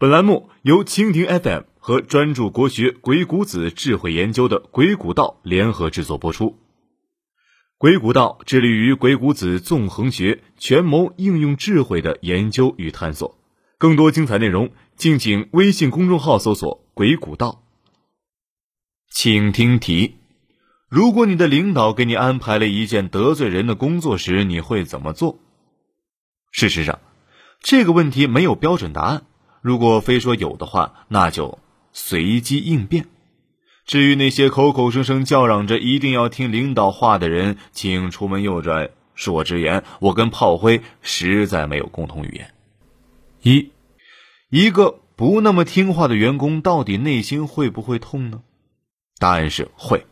本栏目由蜻蜓 FM 和专注国学《鬼谷子》智慧研究的鬼谷道联合制作播出。鬼谷道致力于鬼谷子纵横学、权谋应用智慧的研究与探索。更多精彩内容，敬请微信公众号搜索“鬼谷道”。请听题：如果你的领导给你安排了一件得罪人的工作时，你会怎么做？事实上，这个问题没有标准答案。如果非说有的话，那就随机应变。至于那些口口声声叫嚷着一定要听领导话的人，请出门右转。恕我直言，我跟炮灰实在没有共同语言。一，一个不那么听话的员工，到底内心会不会痛呢？答案是会。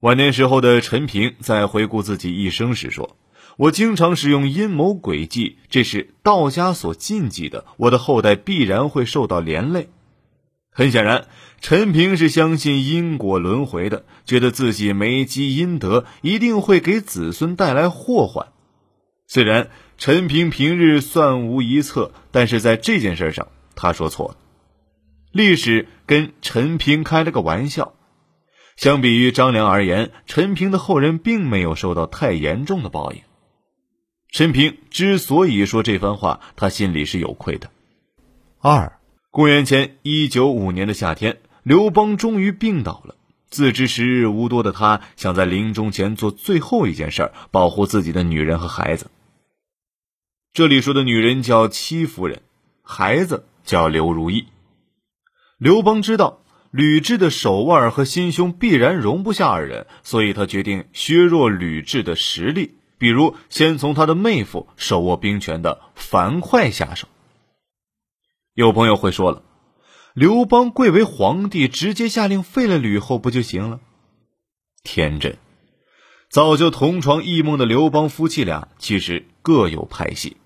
晚年时候的陈平在回顾自己一生时说。我经常使用阴谋诡计，这是道家所禁忌的。我的后代必然会受到连累。很显然，陈平是相信因果轮回的，觉得自己没积阴德，一定会给子孙带来祸患。虽然陈平平日算无一策，但是在这件事上，他说错了。历史跟陈平开了个玩笑。相比于张良而言，陈平的后人并没有受到太严重的报应。陈平之所以说这番话，他心里是有愧的。二，公元前一九五年的夏天，刘邦终于病倒了。自知时日无多的他，想在临终前做最后一件事，保护自己的女人和孩子。这里说的女人叫戚夫人，孩子叫刘如意。刘邦知道吕雉的手腕和心胸必然容不下二人，所以他决定削弱吕雉的实力。比如，先从他的妹夫手握兵权的樊哙下手。有朋友会说了，刘邦贵为皇帝，直接下令废了吕后不就行了？天真！早就同床异梦的刘邦夫妻俩，其实各有派系。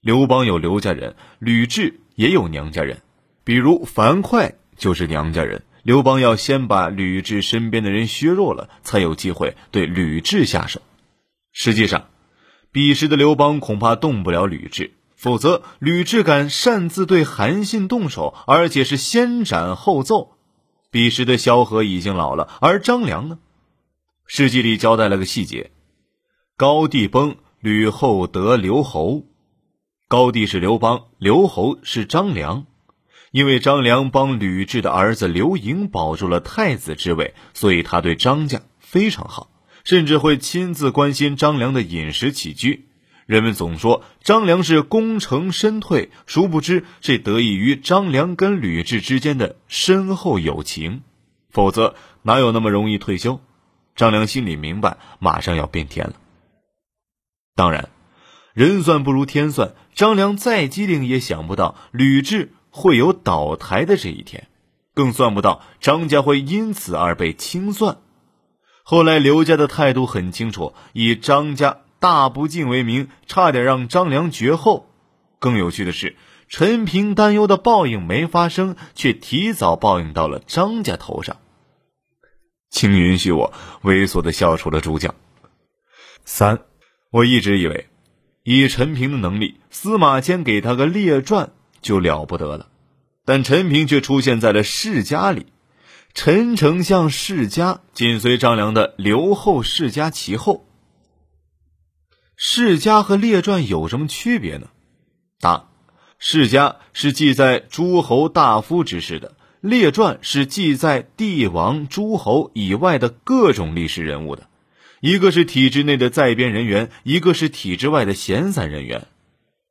刘邦有刘家人，吕雉也有娘家人。比如樊哙就是娘家人，刘邦要先把吕雉身边的人削弱了，才有机会对吕雉下手。实际上，彼时的刘邦恐怕动不了吕雉，否则吕雉敢擅自对韩信动手，而且是先斩后奏。彼时的萧何已经老了，而张良呢？史记里交代了个细节：高帝崩，吕后得刘侯。高帝是刘邦，刘侯是张良。因为张良帮吕雉的儿子刘盈保住了太子之位，所以他对张家非常好。甚至会亲自关心张良的饮食起居。人们总说张良是功成身退，殊不知这得益于张良跟吕雉之间的深厚友情，否则哪有那么容易退休？张良心里明白，马上要变天了。当然，人算不如天算，张良再机灵也想不到吕雉会有倒台的这一天，更算不到张家会因此而被清算。后来刘家的态度很清楚，以张家大不敬为名，差点让张良绝后。更有趣的是，陈平担忧的报应没发生，却提早报应到了张家头上。请允许我猥琐的笑出了主角。三，我一直以为，以陈平的能力，司马迁给他个列传就了不得了，但陈平却出现在了世家里。陈丞相世家紧随张良的刘后世家其后。世家和列传有什么区别呢？答：世家是记载诸侯大夫之事的，列传是记载帝王诸侯以外的各种历史人物的。一个是体制内的在编人员，一个是体制外的闲散人员。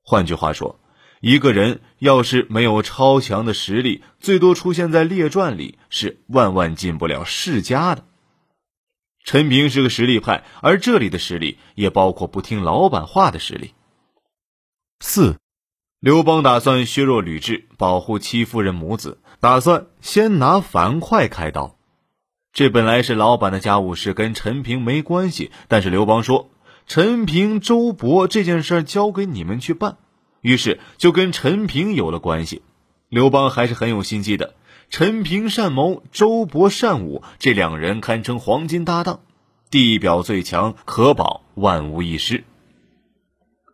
换句话说。一个人要是没有超强的实力，最多出现在列传里，是万万进不了世家的。陈平是个实力派，而这里的实力也包括不听老板话的实力。四，刘邦打算削弱吕雉，保护戚夫人母子，打算先拿樊哙开刀。这本来是老板的家务事，跟陈平没关系。但是刘邦说：“陈平、周勃这件事交给你们去办。”于是就跟陈平有了关系。刘邦还是很有心机的。陈平善谋，周勃善武，这两人堪称黄金搭档。地表最强，可保万无一失。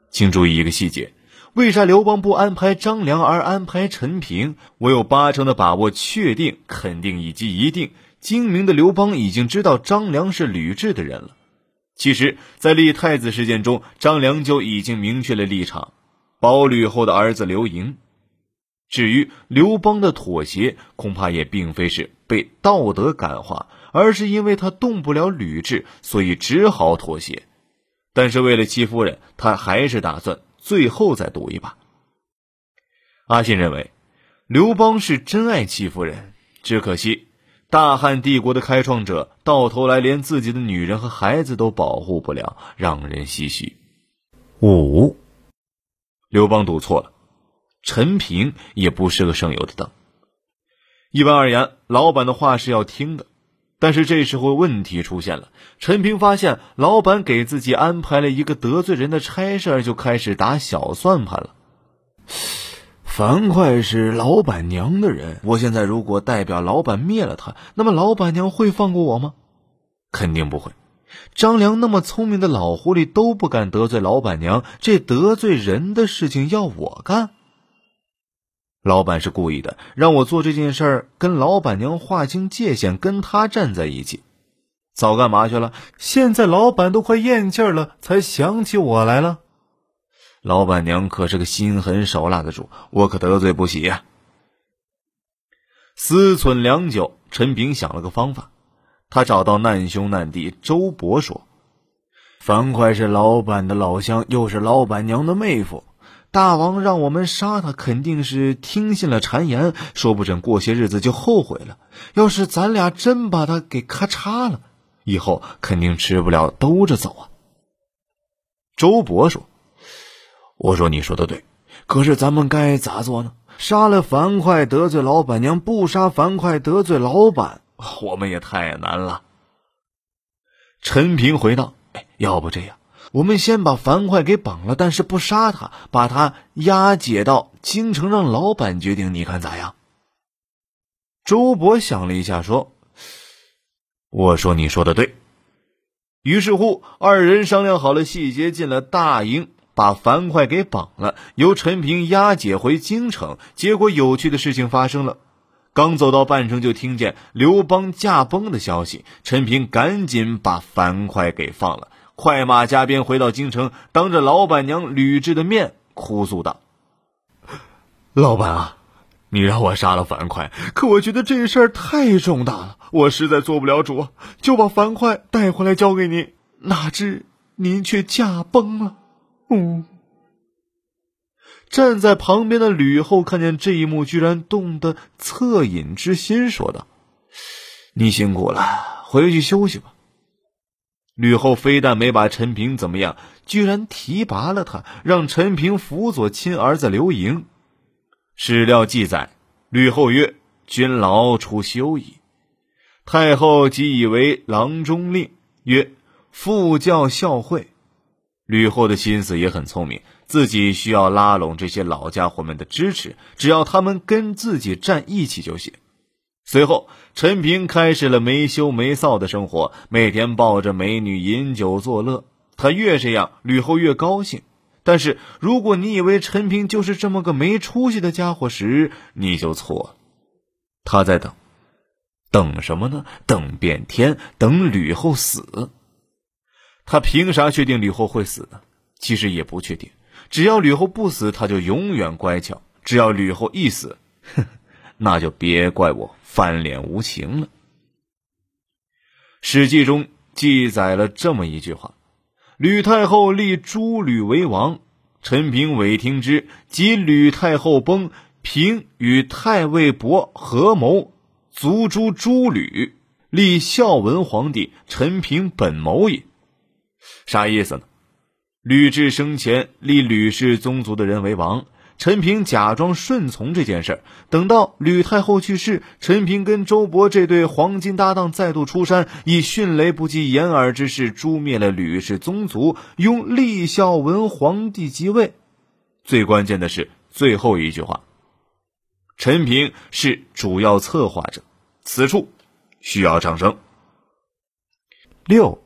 请注意一个细节：为啥刘邦不安排张良而安排陈平？我有八成的把握，确定、肯定以及一定，精明的刘邦已经知道张良是吕雉的人了。其实，在立太子事件中，张良就已经明确了立场，保吕后的儿子刘盈。至于刘邦的妥协，恐怕也并非是被道德感化，而是因为他动不了吕雉，所以只好妥协。但是为了戚夫人，他还是打算。最后再赌一把。阿信认为，刘邦是真爱戚夫人，只可惜大汉帝国的开创者到头来连自己的女人和孩子都保护不了，让人唏嘘。五，刘邦赌错了，陈平也不是个省油的灯。一般而言，老板的话是要听的。但是这时候问题出现了，陈平发现老板给自己安排了一个得罪人的差事儿，就开始打小算盘了。樊哙是老板娘的人，我现在如果代表老板灭了他，那么老板娘会放过我吗？肯定不会。张良那么聪明的老狐狸都不敢得罪老板娘，这得罪人的事情要我干？老板是故意的，让我做这件事儿，跟老板娘划清界限，跟他站在一起。早干嘛去了？现在老板都快咽气了，才想起我来了。老板娘可是个心狠手辣的主，我可得罪不起呀。思忖良久，陈平想了个方法，他找到难兄难弟周勃说：“樊哙是老板的老乡，又是老板娘的妹夫。”大王让我们杀他，肯定是听信了谗言，说不准过些日子就后悔了。要是咱俩真把他给咔嚓了，以后肯定吃不了兜着走啊。周勃说：“我说你说的对，可是咱们该咋做呢？杀了樊哙得罪老板娘，不杀樊哙得罪老板，我们也太难了。”陈平回道：“哎，要不这样。”我们先把樊哙给绑了，但是不杀他，把他押解到京城，让老板决定，你看咋样？周勃想了一下，说：“我说你说的对。”于是乎，二人商量好了细节，进了大营，把樊哙给绑了，由陈平押解回京城。结果，有趣的事情发生了，刚走到半程，就听见刘邦驾崩的消息。陈平赶紧把樊哙给放了。快马加鞭回到京城，当着老板娘吕雉的面哭诉道：“老板啊，你让我杀了樊哙，可我觉得这事儿太重大了，我实在做不了主，就把樊哙带回来交给您。哪知您却驾崩了。”嗯，站在旁边的吕后看见这一幕，居然动得恻隐之心，说道：“你辛苦了，回去休息吧。”吕后非但没把陈平怎么样，居然提拔了他，让陈平辅佐亲儿子刘盈。史料记载，吕后曰：“君劳出休矣。”太后即以为郎中令，曰：“父教孝惠。”吕后的心思也很聪明，自己需要拉拢这些老家伙们的支持，只要他们跟自己站一起就行。随后，陈平开始了没羞没臊的生活，每天抱着美女饮酒作乐。他越这样，吕后越高兴。但是，如果你以为陈平就是这么个没出息的家伙时，你就错了。他在等，等什么呢？等变天，等吕后死。他凭啥确定吕后会死呢？其实也不确定。只要吕后不死，他就永远乖巧；只要吕后一死，哼。那就别怪我翻脸无情了。《史记》中记载了这么一句话：“吕太后立诸吕为王，陈平伪听之。及吕太后崩，平与太尉伯合谋，族诛诸吕，立孝文皇帝。陈平本谋也。”啥意思呢？吕雉生前立吕氏宗族的人为王。陈平假装顺从这件事等到吕太后去世，陈平跟周勃这对黄金搭档再度出山，以迅雷不及掩耳之势诛灭了吕氏宗族，用立孝文皇帝即位。最关键的是最后一句话：陈平是主要策划者，此处需要掌声。六，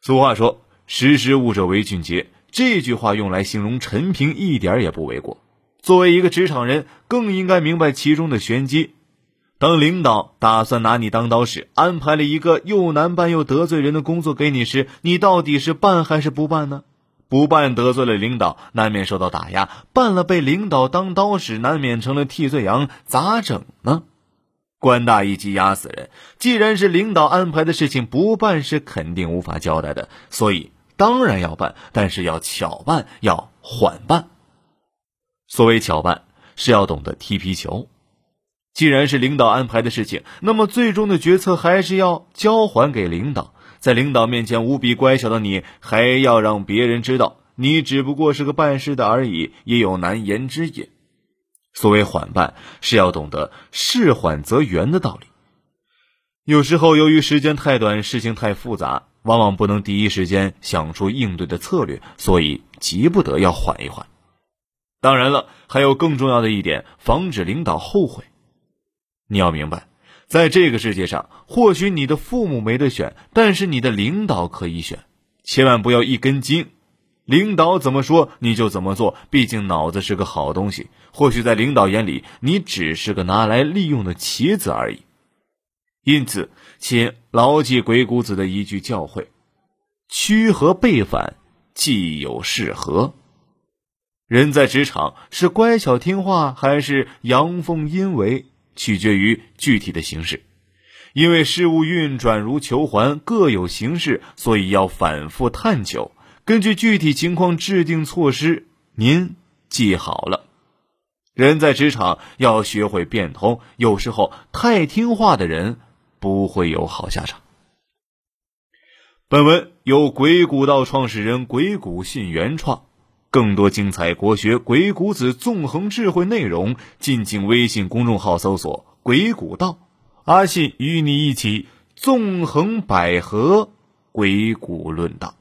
俗话说：“识时务者为俊杰。”这句话用来形容陈平一点也不为过。作为一个职场人，更应该明白其中的玄机。当领导打算拿你当刀使，安排了一个又难办又得罪人的工作给你时，你到底是办还是不办呢？不办得罪了领导，难免受到打压；办了被领导当刀使，难免成了替罪羊，咋整呢？官大一级压死人。既然是领导安排的事情，不办是肯定无法交代的，所以当然要办，但是要巧办，要缓办。所谓巧办，是要懂得踢皮球。既然是领导安排的事情，那么最终的决策还是要交还给领导。在领导面前无比乖巧的你，还要让别人知道你只不过是个办事的而已，也有难言之隐。所谓缓办，是要懂得事缓则圆的道理。有时候由于时间太短，事情太复杂，往往不能第一时间想出应对的策略，所以急不得要缓一缓。当然了，还有更重要的一点，防止领导后悔。你要明白。在这个世界上，或许你的父母没得选，但是你的领导可以选。千万不要一根筋，领导怎么说你就怎么做。毕竟脑子是个好东西，或许在领导眼里，你只是个拿来利用的棋子而已。因此，请牢记鬼谷子的一句教诲：趋和背反，既有适合。人在职场是乖巧听话，还是阳奉阴违？取决于具体的形式，因为事物运转如球环，各有形式，所以要反复探究，根据具体情况制定措施。您记好了，人在职场要学会变通，有时候太听话的人不会有好下场。本文由鬼谷道创始人鬼谷信原创。更多精彩国学《鬼谷子》纵横智慧内容，敬请微信公众号搜索“鬼谷道”，阿信与你一起纵横捭阖，鬼谷论道。